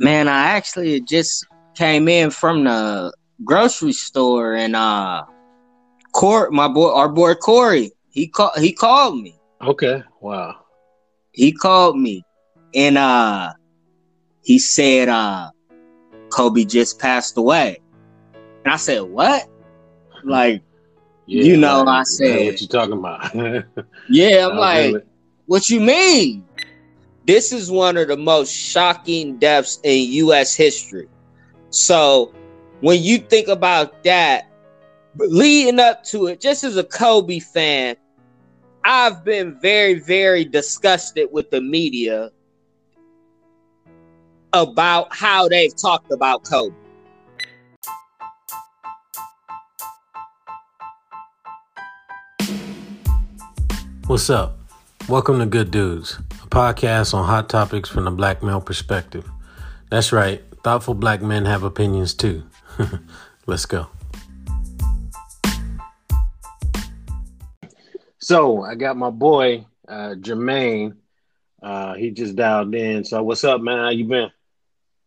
Man, I actually just came in from the grocery store and uh Court my boy our boy Corey, he called he called me. Okay. Wow. He called me and uh he said uh Kobe just passed away. And I said, What? Like yeah, you know, I said what you talking about. yeah, I'm like, what you mean? This is one of the most shocking deaths in US history. So when you think about that, leading up to it, just as a Kobe fan, I've been very, very disgusted with the media about how they've talked about Kobe. What's up? Welcome to Good Dudes, podcast on hot topics from the black male perspective. That's right, thoughtful black men have opinions too. Let's go. So I got my boy uh, Jermaine. Uh, he just dialed in. So what's up, man? How you been?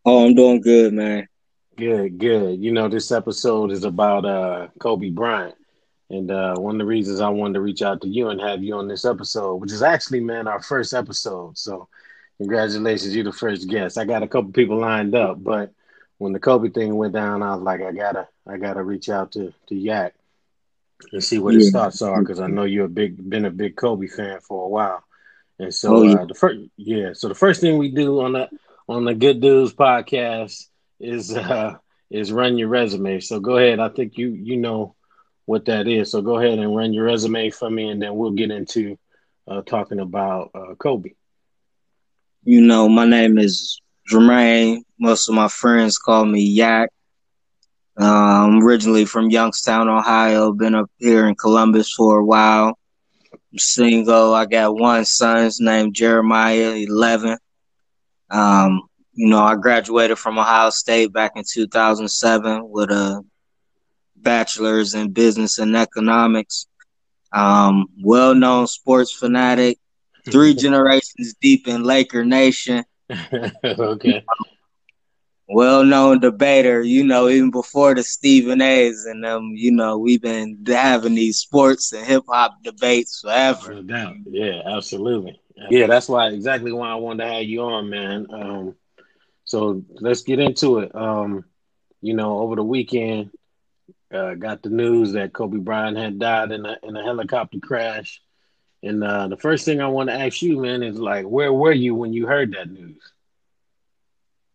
Oh, I'm doing good, man. Good, good. You know, this episode is about uh, Kobe Bryant. And uh, one of the reasons I wanted to reach out to you and have you on this episode, which is actually, man, our first episode. So, congratulations, you're the first guest. I got a couple people lined up, but when the Kobe thing went down, I was like, I gotta, I gotta reach out to to Yak and see what his thoughts are because I know you're a big, been a big Kobe fan for a while. And so, oh, yeah. Uh, the first, yeah. So the first thing we do on the on the Good Dudes podcast is uh is run your resume. So go ahead. I think you you know what that is. So go ahead and run your resume for me, and then we'll get into uh, talking about uh, Kobe. You know, my name is Jermaine. Most of my friends call me Yak. Uh, I'm originally from Youngstown, Ohio. Been up here in Columbus for a while. I'm single. I got one son named Jeremiah, 11. Um, you know, I graduated from Ohio State back in 2007 with a bachelor's in business and economics. Um, well known sports fanatic, three generations deep in Laker Nation. okay. well known debater, you know, even before the Stephen A's and um, you know, we've been having these sports and hip hop debates forever. No doubt. Yeah, absolutely. Yeah, that's why exactly why I wanted to have you on, man. Um, so let's get into it. Um, you know, over the weekend, uh, got the news that Kobe Bryant had died in a in a helicopter crash. And uh, the first thing I want to ask you, man, is like, where were you when you heard that news?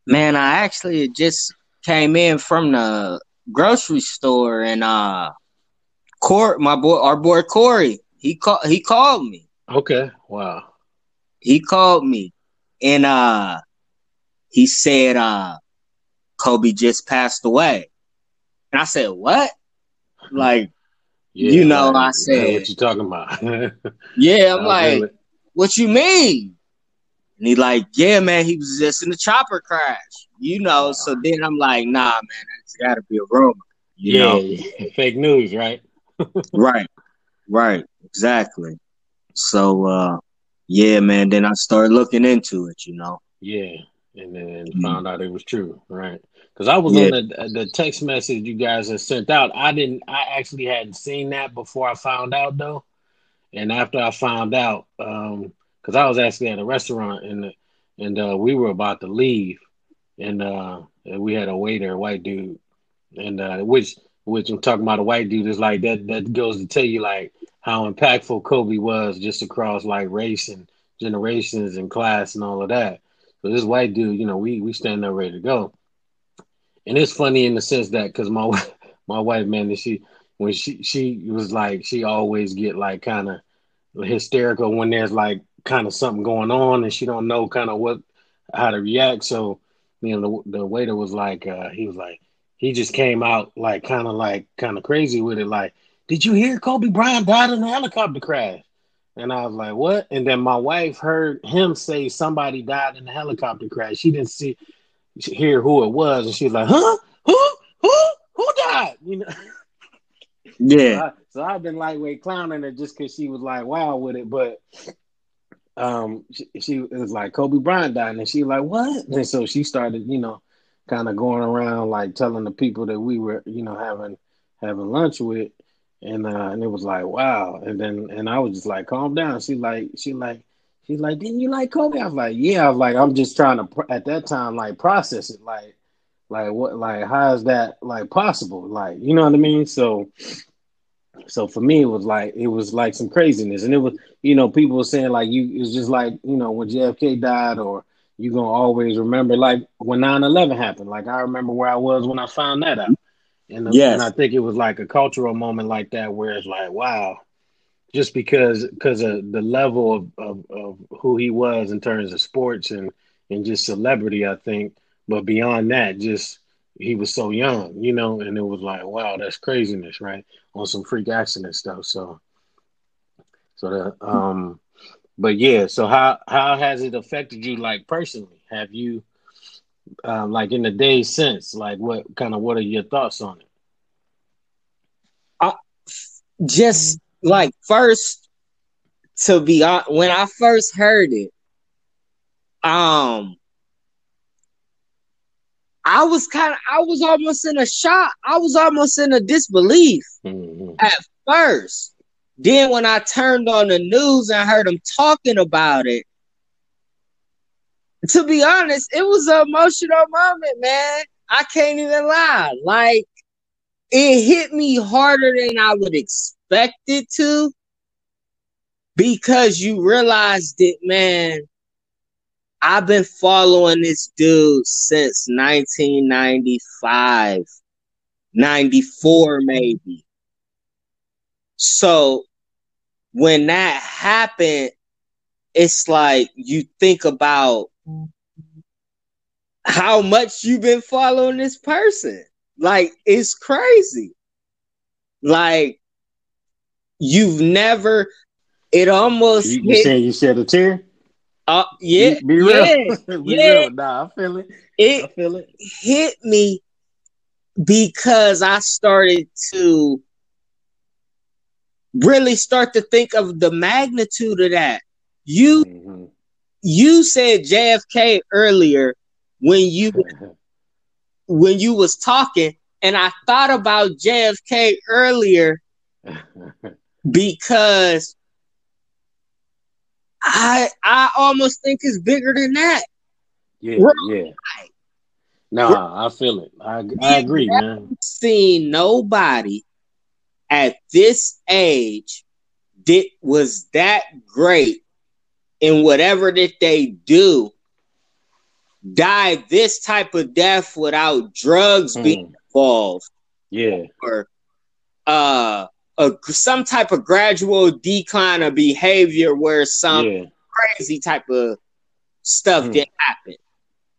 Man, I actually just came in from the grocery store and uh Court my boy our boy Corey, he called he called me. Okay. Wow. He called me and uh he said uh Kobe just passed away. And I said, What? Like, yeah, you know, I said, What you talking about? yeah, I'm like, really... What you mean? And he like, Yeah, man, he was just in the chopper crash, you know. So then I'm like, Nah, man, that's gotta be a rumor. You yeah, know? fake news, right? right, right, exactly. So, uh, yeah, man. Then I started looking into it, you know. Yeah, and then mm-hmm. found out it was true, right? Because I was yeah. on the the text message you guys had sent out. I didn't. I actually hadn't seen that before I found out though, and after I found out, um, because I was actually at a restaurant and and uh, we were about to leave, and uh, we had a waiter, a white dude, and uh, which which I'm talking about a white dude is like that. That goes to tell you like how impactful Kobe was just across like race and generations and class and all of that. So this white dude, you know, we we stand there ready to go and it's funny in the sense that because my my wife, man, that she when she she was like she always get like kind of hysterical when there's like kind of something going on and she don't know kind of what how to react. So you know the the waiter was like uh, he was like he just came out like kind of like kind of crazy with it like did you hear Kobe Bryant died in a helicopter crash? And I was like, what? And then my wife heard him say somebody died in a helicopter crash. She didn't see hear who it was, and she's like, "Huh? Who? Who? Who died?" You know. Yeah. So, I, have been lightweight clowning her just because she was like, "Wow" with it, but um, she, she was like Kobe Bryant died, and she like, what? And so she started, you know, kind of going around like telling the people that we were, you know, having having lunch with, and uh, and it was like, wow. And then and I was just like, calm down. She like, she like, she's like, didn't you like Kobe? I was like, yeah. I was like, I'm just trying to at that time like process it, like, like what, like how is that like possible? Like, you know what I mean? So so for me, it was like it was like some craziness, and it was you know people were saying like you it's just like you know when JFK died, or you gonna always remember like when 9-11 happened. Like I remember where I was when I found that out, and, yes. and I think it was like a cultural moment like that where it's like wow, just because because of the level of, of, of who he was in terms of sports and and just celebrity, I think. But beyond that, just he was so young, you know, and it was like, wow, that's craziness, right? On some freak accident stuff. So, so the um, but yeah. So how how has it affected you, like personally? Have you, uh, like in the days since, like what kind of what are your thoughts on it? I just like first to be honest, when I first heard it, um, I was kind of, I was almost in a shock. I was almost in a disbelief mm-hmm. at first. Then when I turned on the news and heard them talking about it, to be honest, it was an emotional moment, man. I can't even lie. Like it hit me harder than I would expect it to because you realized it, man. I've been following this dude since 1995, 94 maybe. So when that happened, it's like you think about how much you've been following this person. Like it's crazy. Like you've never it almost you, you hit, you shed a tear? Uh, yeah, be, be real. Yeah, be yeah. real. Nah, I feel it. It I feel it. hit me because I started to really start to think of the magnitude of that. You mm-hmm. You said JFK earlier when you when you was talking, and I thought about JFK earlier because I I almost think it's bigger than that. Yeah, We're yeah. Nah, I feel it. I, I agree, man. Seen nobody at this age that was that great in whatever that they do die this type of death without drugs mm. being involved. Yeah. Or uh a some type of gradual decline of behavior where some yeah. crazy type of stuff mm. did happen.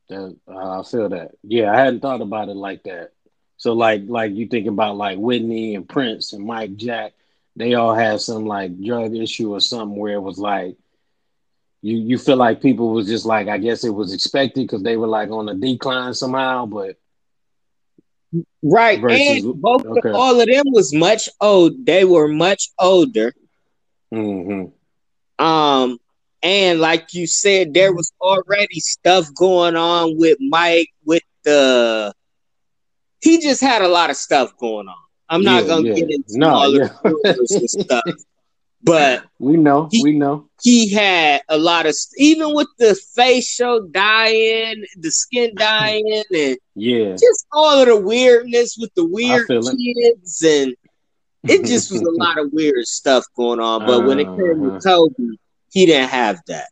That, uh, I feel that. Yeah, I hadn't thought about it like that. So like like you think about like Whitney and Prince and Mike Jack, they all had some like drug issue or something where it was like you you feel like people was just like I guess it was expected because they were like on a decline somehow, but Right. Versus, and both okay. all of them was much old. They were much older. Mm-hmm. Um, and like you said, there was already stuff going on with Mike with the he just had a lot of stuff going on. I'm not yeah, gonna yeah. get into no, all yeah. the stuff. But we know, he, we know he had a lot of even with the facial dying, the skin dying, and yeah, just all of the weirdness with the weird kids, it. and it just was a lot of weird stuff going on. But uh, when it came to uh-huh. Kobe, he didn't have that.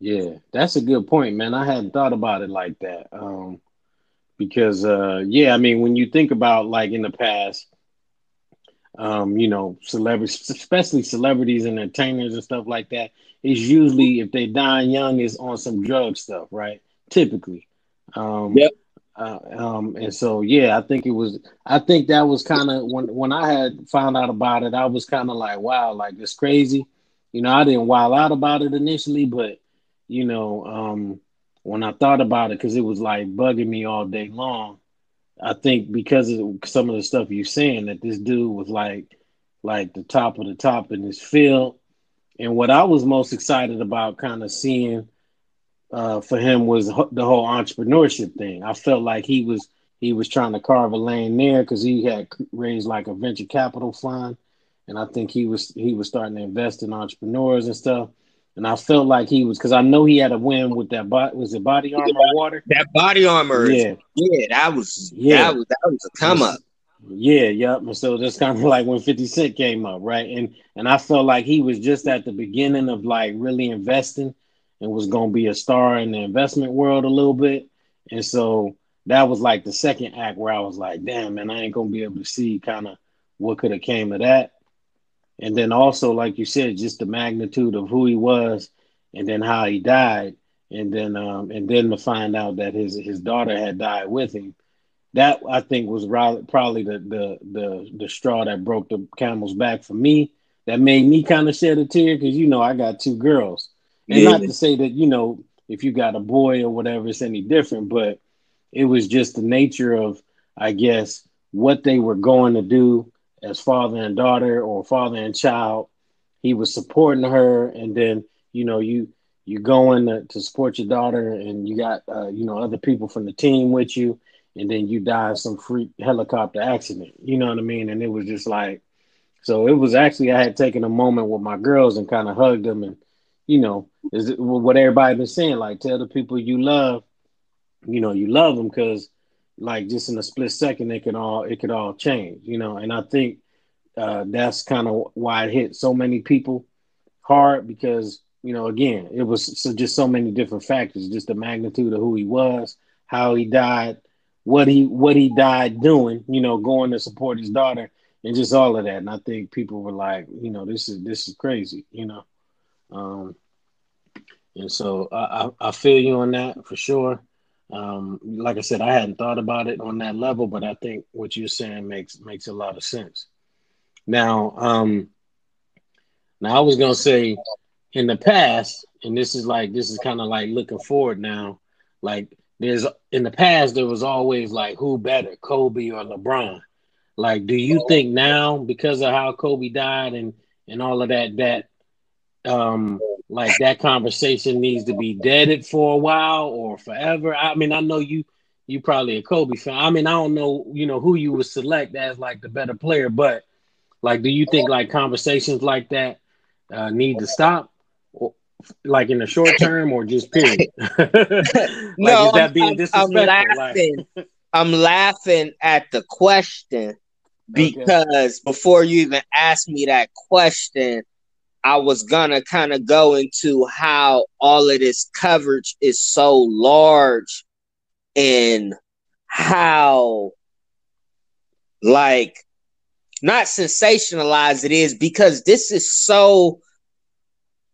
Yeah, that's a good point, man. I hadn't thought about it like that. Um, because uh, yeah, I mean, when you think about like in the past um, you know, celebrities, especially celebrities and entertainers and stuff like that, is usually if they die young is on some drug stuff, right? Typically. Um, yep. Uh, um, and so yeah, I think it was. I think that was kind of when when I had found out about it, I was kind of like, wow, like it's crazy. You know, I didn't wild out about it initially, but you know, um, when I thought about it, because it was like bugging me all day long, I think because of some of the stuff you're saying that this dude was like like the top of the top in his field, And what I was most excited about, kind of seeing uh, for him, was the whole entrepreneurship thing. I felt like he was he was trying to carve a lane there because he had raised like a venture capital fund, and I think he was he was starting to invest in entrepreneurs and stuff. And I felt like he was because I know he had a win with that. Body, was it body armor water? That body armor, yeah, yeah, that was yeah, that was that was a come up. Yeah, yep. And so that's kind of like when 50 Cent came up, right? And and I felt like he was just at the beginning of like really investing and was gonna be a star in the investment world a little bit. And so that was like the second act where I was like, damn man, I ain't gonna be able to see kind of what could have came of that and then also like you said just the magnitude of who he was and then how he died. And then um and then to find out that his his daughter had died with him. That i think was probably the the the, the straw that broke the camel's back for me. That made me kind of shed a tear because you know i got two girls. And yeah. not to say that you know if you got a boy or whatever it's any different but it was just the nature of i guess what they were going to do as father and daughter or father and child. He was supporting her, and then you know you you going to, to support your daughter, and you got uh, you know other people from the team with you, and then you die in some freak helicopter accident. You know what I mean? And it was just like, so it was actually I had taken a moment with my girls and kind of hugged them, and you know, is what everybody been saying? Like, tell the people you love, you know, you love them because like just in a split second it could all it could all change you know? And i think uh, that's kind of why it hit so many people hard because you know again it was so just so many different factors just the magnitude of who he was how he died what he what he died doing you know going to support his daughter and just all of that. And i think people were like you know this is this is crazy you know? Um and so i i, I feel you on that for sure um, like I said, I hadn't thought about it on that level, but I think what you're saying makes makes a lot of sense. Now, um, now I was gonna say in the past, and this is like this is kind of like looking forward now. Like there's in the past there was always like who better, Kobe or LeBron. Like, do you think now because of how Kobe died and and all of that that um like that conversation needs to be deaded for a while or forever. I mean, I know you you probably a Kobe fan. I mean, I don't know, you know, who you would select as like the better player, but like, do you think like conversations like that uh, need to stop, or, like in the short term, or just period? like, no, that being disrespectful? I'm laughing. Like... I'm laughing at the question because okay. before you even asked me that question, I was gonna kind of go into how all of this coverage is so large and how like not sensationalized it is because this is so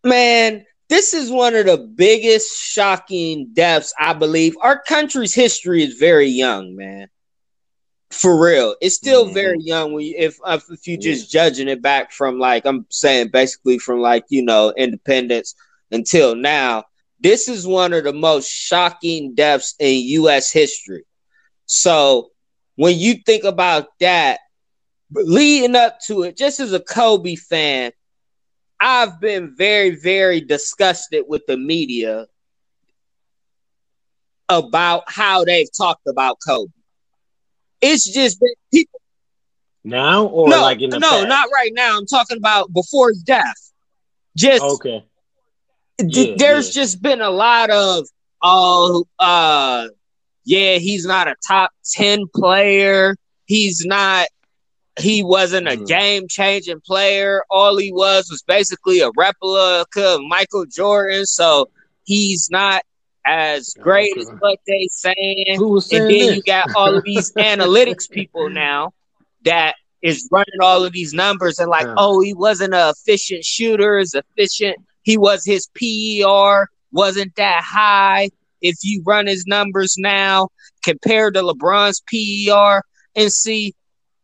man this is one of the biggest shocking deaths i believe. Our country's history is very young man for real, it's still mm-hmm. very young. When you, if if you just yeah. judging it back from like I'm saying, basically from like you know independence until now, this is one of the most shocking deaths in U.S. history. So when you think about that, leading up to it, just as a Kobe fan, I've been very, very disgusted with the media about how they've talked about Kobe. It's just that people now or no, like in the no, past? not right now. I'm talking about before his death. Just okay. yeah, there's yeah. just been a lot of oh uh yeah, he's not a top 10 player. He's not he wasn't a mm. game changing player. All he was was basically a replica of Michael Jordan. So he's not as great as what they saying. saying and then this? you got all of these analytics people now that is running all of these numbers and like, oh, he wasn't an efficient shooter, as efficient. He was his PER wasn't that high. If you run his numbers now compared to LeBron's PER and see,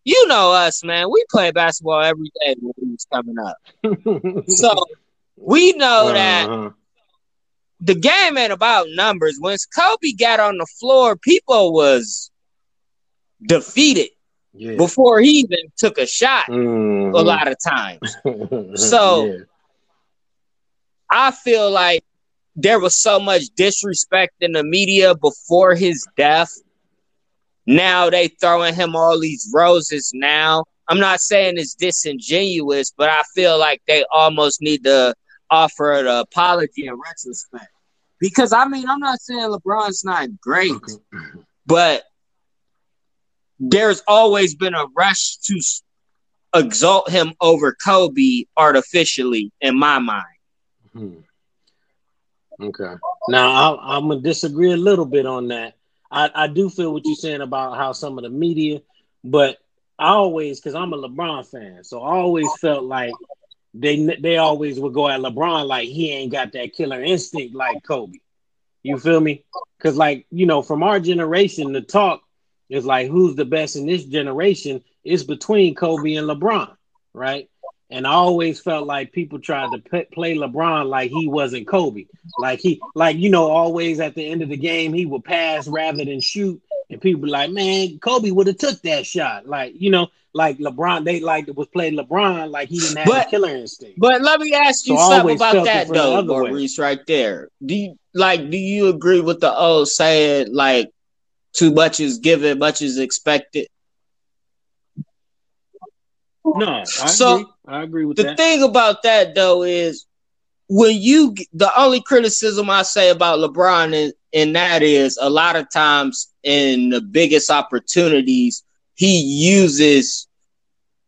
you know us, man. We play basketball every day when he's coming up. so we know uh-huh. that the game ain't about numbers. When Kobe got on the floor, people was defeated yeah. before he even took a shot. Mm-hmm. A lot of times, so yeah. I feel like there was so much disrespect in the media before his death. Now they throwing him all these roses now. I'm not saying it's disingenuous, but I feel like they almost need to offer an apology in retrospect. Because I mean, I'm not saying LeBron's not great, but there's always been a rush to exalt him over Kobe artificially in my mind. Hmm. Okay. Now I, am gonna disagree a little bit on that. I, I do feel what you're saying about how some of the media, but I always because I'm a LeBron fan, so I always felt like they they always would go at LeBron like he ain't got that killer instinct like Kobe. You feel me? Because like you know, from our generation, the talk is like who's the best in this generation is between Kobe and LeBron, right? And I always felt like people tried to p- play LeBron like he wasn't Kobe, like he, like you know, always at the end of the game he would pass rather than shoot, and people like, man, Kobe would have took that shot, like you know, like LeBron, they like was playing LeBron like he didn't have but, a killer instinct. But let me ask you so something about that though, Maurice, right there. Do you like? Do you agree with the old saying like, too much is given, much is expected? No, I so agree. I agree with the that. thing about that though is when you the only criticism I say about LeBron is, and that is a lot of times in the biggest opportunities he uses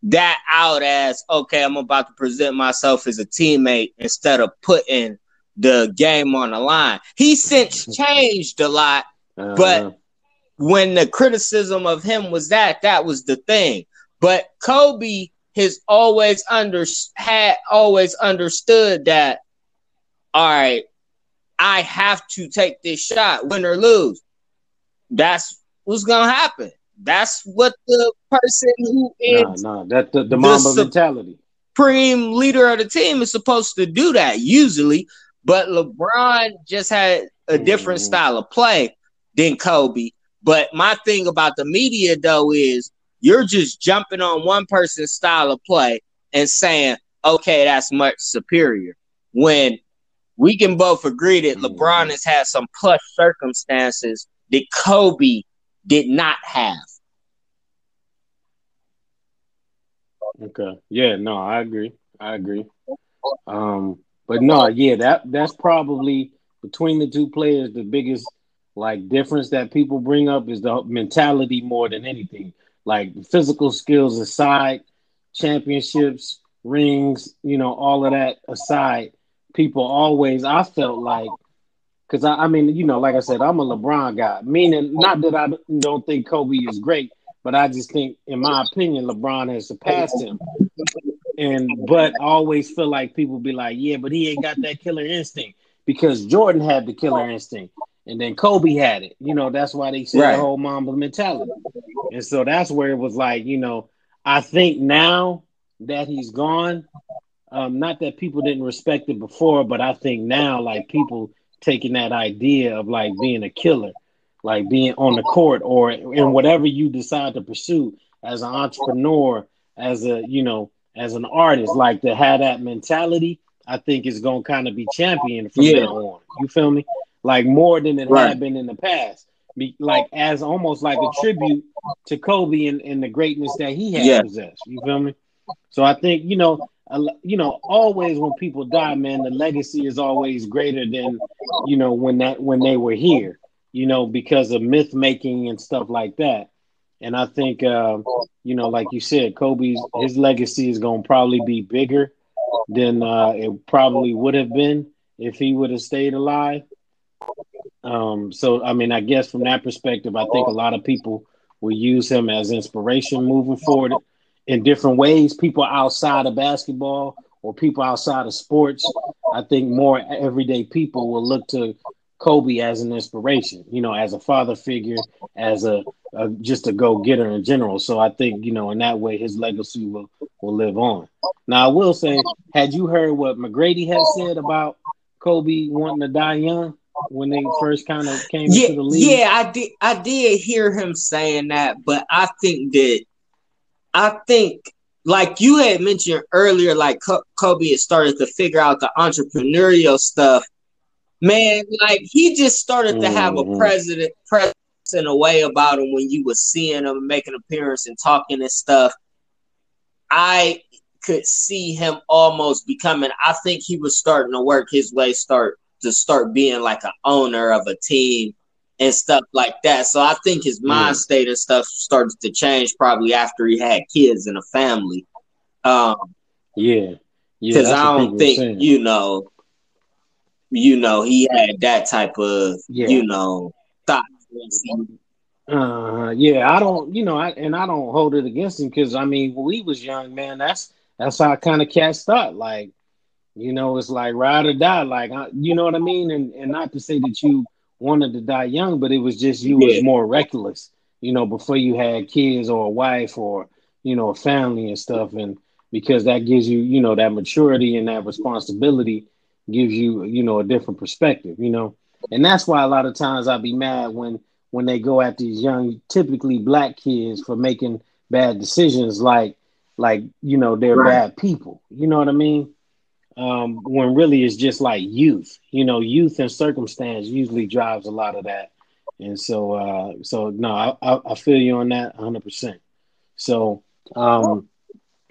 that out as okay, I'm about to present myself as a teammate instead of putting the game on the line. He since changed a lot, uh-huh. but when the criticism of him was that, that was the thing. But Kobe has always under had always understood that all right, I have to take this shot, win or lose. That's what's gonna happen. That's what the person who is nah, nah, that the, the Mamba the mentality. Supreme leader of the team is supposed to do that usually, but LeBron just had a different mm. style of play than Kobe. But my thing about the media though is you're just jumping on one person's style of play and saying, okay, that's much superior. When we can both agree that mm-hmm. LeBron has had some plus circumstances that Kobe did not have. Okay. Yeah, no, I agree. I agree. Um, but no, yeah, that that's probably between the two players the biggest like difference that people bring up is the mentality more than anything like physical skills aside, championships, rings, you know, all of that aside, people always I felt like because I, I mean, you know, like I said, I'm a LeBron guy. Meaning, not that I don't think Kobe is great, but I just think, in my opinion, LeBron has surpassed him. And but I always feel like people be like, yeah, but he ain't got that killer instinct because Jordan had the killer instinct and then Kobe had it. You know, that's why they said right. the whole Mamba mentality. And so that's where it was like, you know, I think now that he's gone, um, not that people didn't respect it before, but I think now like people taking that idea of like being a killer, like being on the court or in whatever you decide to pursue as an entrepreneur, as a you know, as an artist, like to have that mentality, I think is gonna kind of be championed from yeah. now on. You feel me? like more than it right. had been in the past. Be, like as almost like a tribute to Kobe and, and the greatness that he had yeah. possessed. You feel me? So I think you know, you know, always when people die, man, the legacy is always greater than you know when that when they were here. You know, because of myth making and stuff like that. And I think, uh, you know, like you said, Kobe's his legacy is going to probably be bigger than uh, it probably would have been if he would have stayed alive. Um, so I mean, I guess from that perspective, I think a lot of people will use him as inspiration moving forward in different ways. People outside of basketball or people outside of sports, I think more everyday people will look to Kobe as an inspiration, you know, as a father figure, as a, a just a go getter in general. So I think you know in that way his legacy will will live on. Now I will say, had you heard what McGrady had said about Kobe wanting to die young? when they first kind of came yeah, into the league? Yeah, I did. I did hear him saying that, but I think that I think like you had mentioned earlier, like Kobe had started to figure out the entrepreneurial stuff. Man, like he just started to have a mm-hmm. president presence in a way about him when you were seeing him make an appearance and talking and stuff. I could see him almost becoming. I think he was starting to work his way, start to start being like an owner of a team and stuff like that. So I think his mind state and stuff started to change probably after he had kids and a family. Um, yeah, because yeah, I don't think you know, you know, he had that type of yeah. you know thought. Uh, yeah, I don't, you know, I, and I don't hold it against him because I mean, when we was young, man, that's that's how I kind of cats thought. Like, you know, it's like ride or die. Like, you know what I mean? And and not to say that you wanted to die young, but it was just you yeah. was more reckless, you know, before you had kids or a wife or you know a family and stuff, and because that gives you, you know, that maturity and that responsibility gives you, you know, a different perspective, you know, and that's why a lot of times I'd be mad when when they go at these young, typically black kids for making bad decisions, like like you know they're right. bad people. You know what I mean? Um, when really it's just like youth. You know, youth and circumstance usually drives a lot of that. And so, uh, so no, I, I, feel you on that 100. percent So, um,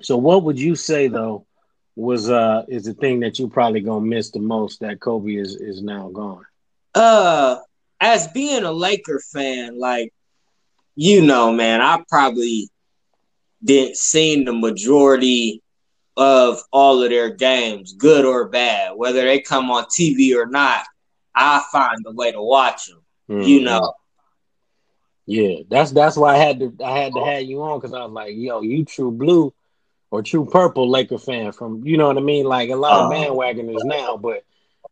so what would you say though was uh is the thing that you probably gonna miss the most that Kobe is is now gone? Uh, as being a Laker fan, like you know, man, I probably didn't see the majority of all of their games, good or bad, whether they come on TV or not. I find a way to watch them. Mm-hmm. You know. Yeah, that's that's why I had to I had to have you on because I was like, yo, you true blue or true purple Laker fan from you know what I mean? Like a lot of uh-huh. bandwagoners now, but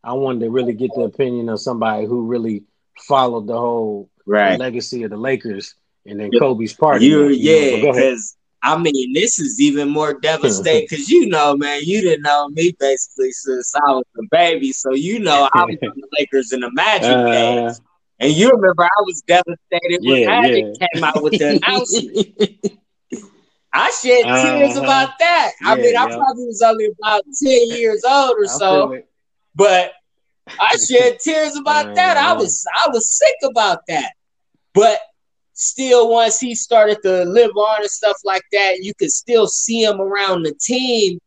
I wanted to really get the opinion of somebody who really followed the whole right. legacy of the Lakers and then Kobe's party. You, yeah, because I mean, this is even more devastating because you know, man, you didn't know me basically since I was a baby. So you know, I was in the Lakers in the Magic uh, days. And you remember I was devastated when yeah, Magic yeah. came out with the announcement. I shed tears uh, about that. Yeah, I mean, I probably was only about 10 years old or so, but I shed tears about uh, that. I was I was sick about that. But still once he started to live on and stuff like that, you could still see him around the team.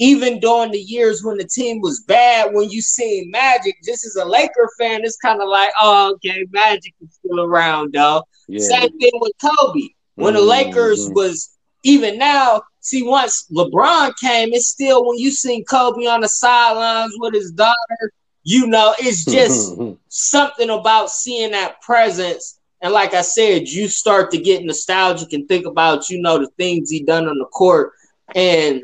Even during the years when the team was bad, when you seen Magic, just as a Laker fan, it's kind of like, oh, okay, Magic is still around, though. Yeah. Same thing with Kobe. When mm-hmm. the Lakers was even now, see, once LeBron came, it's still when you seen Kobe on the sidelines with his daughter, you know, it's just something about seeing that presence and like I said, you start to get nostalgic and think about, you know, the things he done on the court. And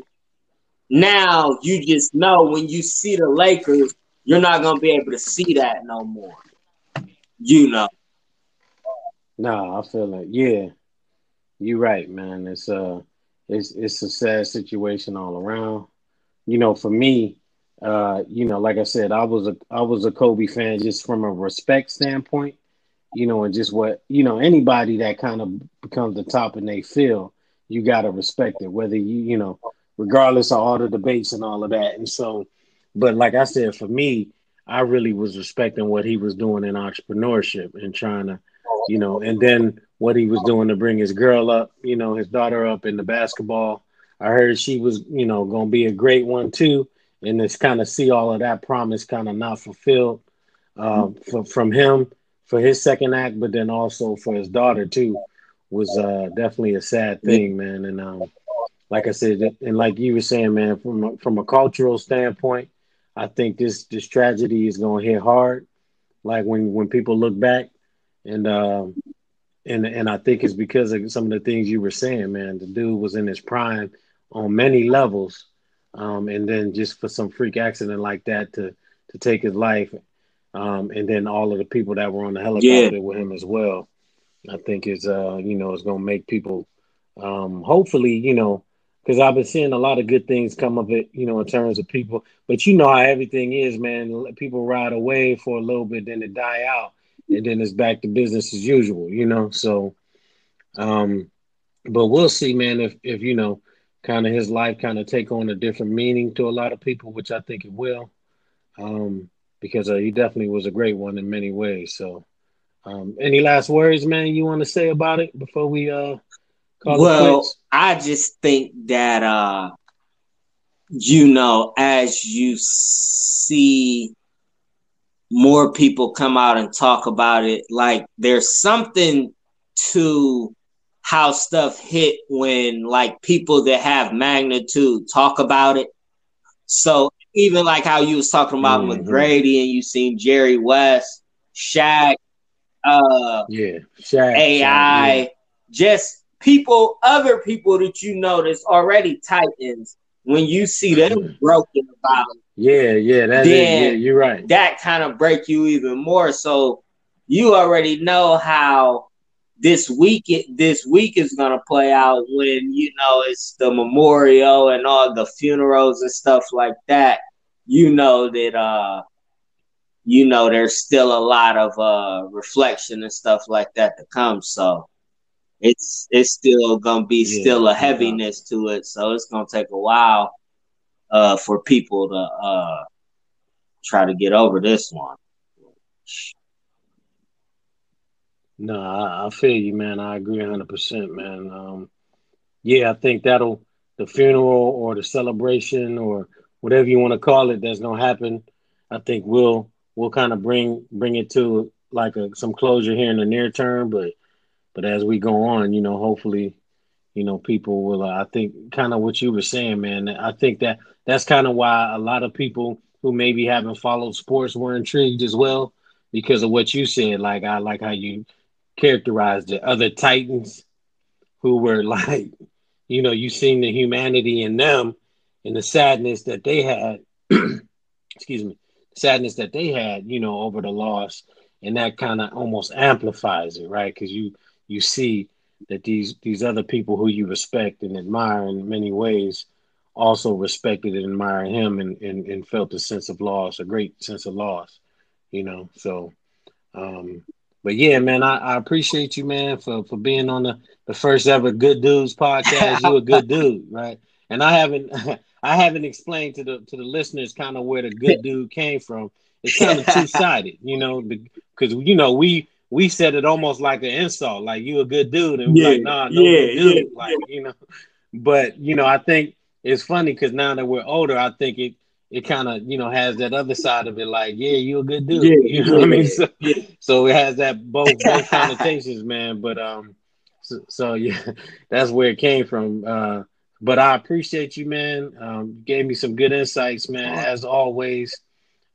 now you just know when you see the Lakers, you're not gonna be able to see that no more. You know. No, I feel like yeah. You're right, man. It's uh it's it's a sad situation all around. You know, for me, uh, you know, like I said, I was a I was a Kobe fan just from a respect standpoint you know, and just what you know, anybody that kind of becomes the top in they field, you gotta respect it, whether you, you know, regardless of all the debates and all of that. And so, but like I said, for me, I really was respecting what he was doing in entrepreneurship and trying to, you know, and then what he was doing to bring his girl up, you know, his daughter up in the basketball. I heard she was, you know, gonna be a great one too. And it's kind of see all of that promise kind of not fulfilled uh, for, from him for his second act, but then also for his daughter too, was uh, definitely a sad thing, man. And um, like I said, and like you were saying, man, from a, from a cultural standpoint, I think this this tragedy is going to hit hard. Like when when people look back, and um, and and I think it's because of some of the things you were saying, man. The dude was in his prime on many levels, um, and then just for some freak accident like that to to take his life um, and then all of the people that were on the helicopter yeah. with him as well. I think is uh, you know, is going to make people, um, hopefully, you know, because I've been seeing a lot of good things come of it, you know, in terms of people. But you know how everything is, man. People ride away for a little bit, then it die out, and then it's back to business as usual, you know. So, um, but we'll see, man. If if you know, kind of his life kind of take on a different meaning to a lot of people, which I think it will, um, because uh, he definitely was a great one in many ways. So, um, any last words, man, you want to say about it before we uh call well, I just think that uh, you know, as you see more people come out and talk about it, like there's something to how stuff hit when like people that have magnitude talk about it. So even like how you was talking about mm-hmm. McGrady and you seen Jerry West, Shaq, uh yeah, Shaq, AI, Shaq, yeah. just people, other people that you that's already Titans, when you see them mm. broken about it, yeah, yeah, that's then yeah, you're right. That kind of break you even more. So you already know how this week this week is gonna play out when you know it's the memorial and all the funerals and stuff like that. You know that uh you know there's still a lot of uh reflection and stuff like that to come. So it's it's still gonna be yeah, still a heaviness yeah. to it. So it's gonna take a while uh for people to uh try to get over this one. No, I, I feel you, man. I agree 100%, man. Um, yeah, I think that'll, the funeral or the celebration or whatever you want to call it that's to happen, I think we'll, we'll kind of bring, bring it to like a, some closure here in the near term. But, but as we go on, you know, hopefully, you know, people will, uh, I think kind of what you were saying, man, I think that that's kind of why a lot of people who maybe haven't followed sports were intrigued as well because of what you said. Like, I like how you, characterized the other Titans who were like, you know, you seen the humanity in them and the sadness that they had, excuse me, sadness that they had, you know, over the loss. And that kind of almost amplifies it, right? Because you you see that these these other people who you respect and admire in many ways also respected and admired him and, and, and felt a sense of loss, a great sense of loss, you know. So um, but yeah, man, I, I, appreciate you, man, for for being on the, the first ever Good Dudes podcast. You're a good dude, right? And I haven't I haven't explained to the to the listeners kind of where the good dude came from. It's kind of two sided, you know, because you know we we said it almost like an insult, like you a good dude, and yeah, like nah, no yeah, dude, yeah, like you know. But you know, I think it's funny because now that we're older, I think it it kind of you know has that other side of it like yeah you're a good dude. Yeah, you know yeah, what i mean? so, yeah. so it has that both both connotations man. But um so, so, yeah that's where it came from. Uh but i appreciate you man. Um gave me some good insights man as always.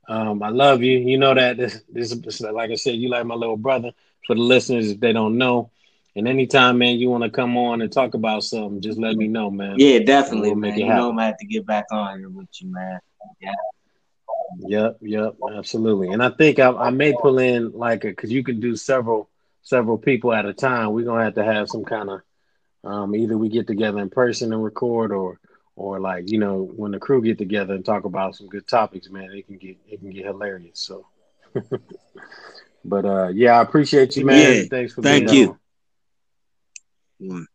Um i love you. You know that this, this is like i said you like my little brother. For the listeners if they don't know and anytime, man, you want to come on and talk about something, just let me know, man. Yeah, definitely, we'll man. You know, I'm gonna have to get back on here with you, man. Yeah. Yep, yep, absolutely. And I think I, I may pull in like a because you can do several several people at a time. We're gonna have to have some kind of um, either we get together in person and record, or or like you know when the crew get together and talk about some good topics, man. It can get it can get hilarious. So, but uh, yeah, I appreciate you, man. Yeah, Thanks for thank you. On.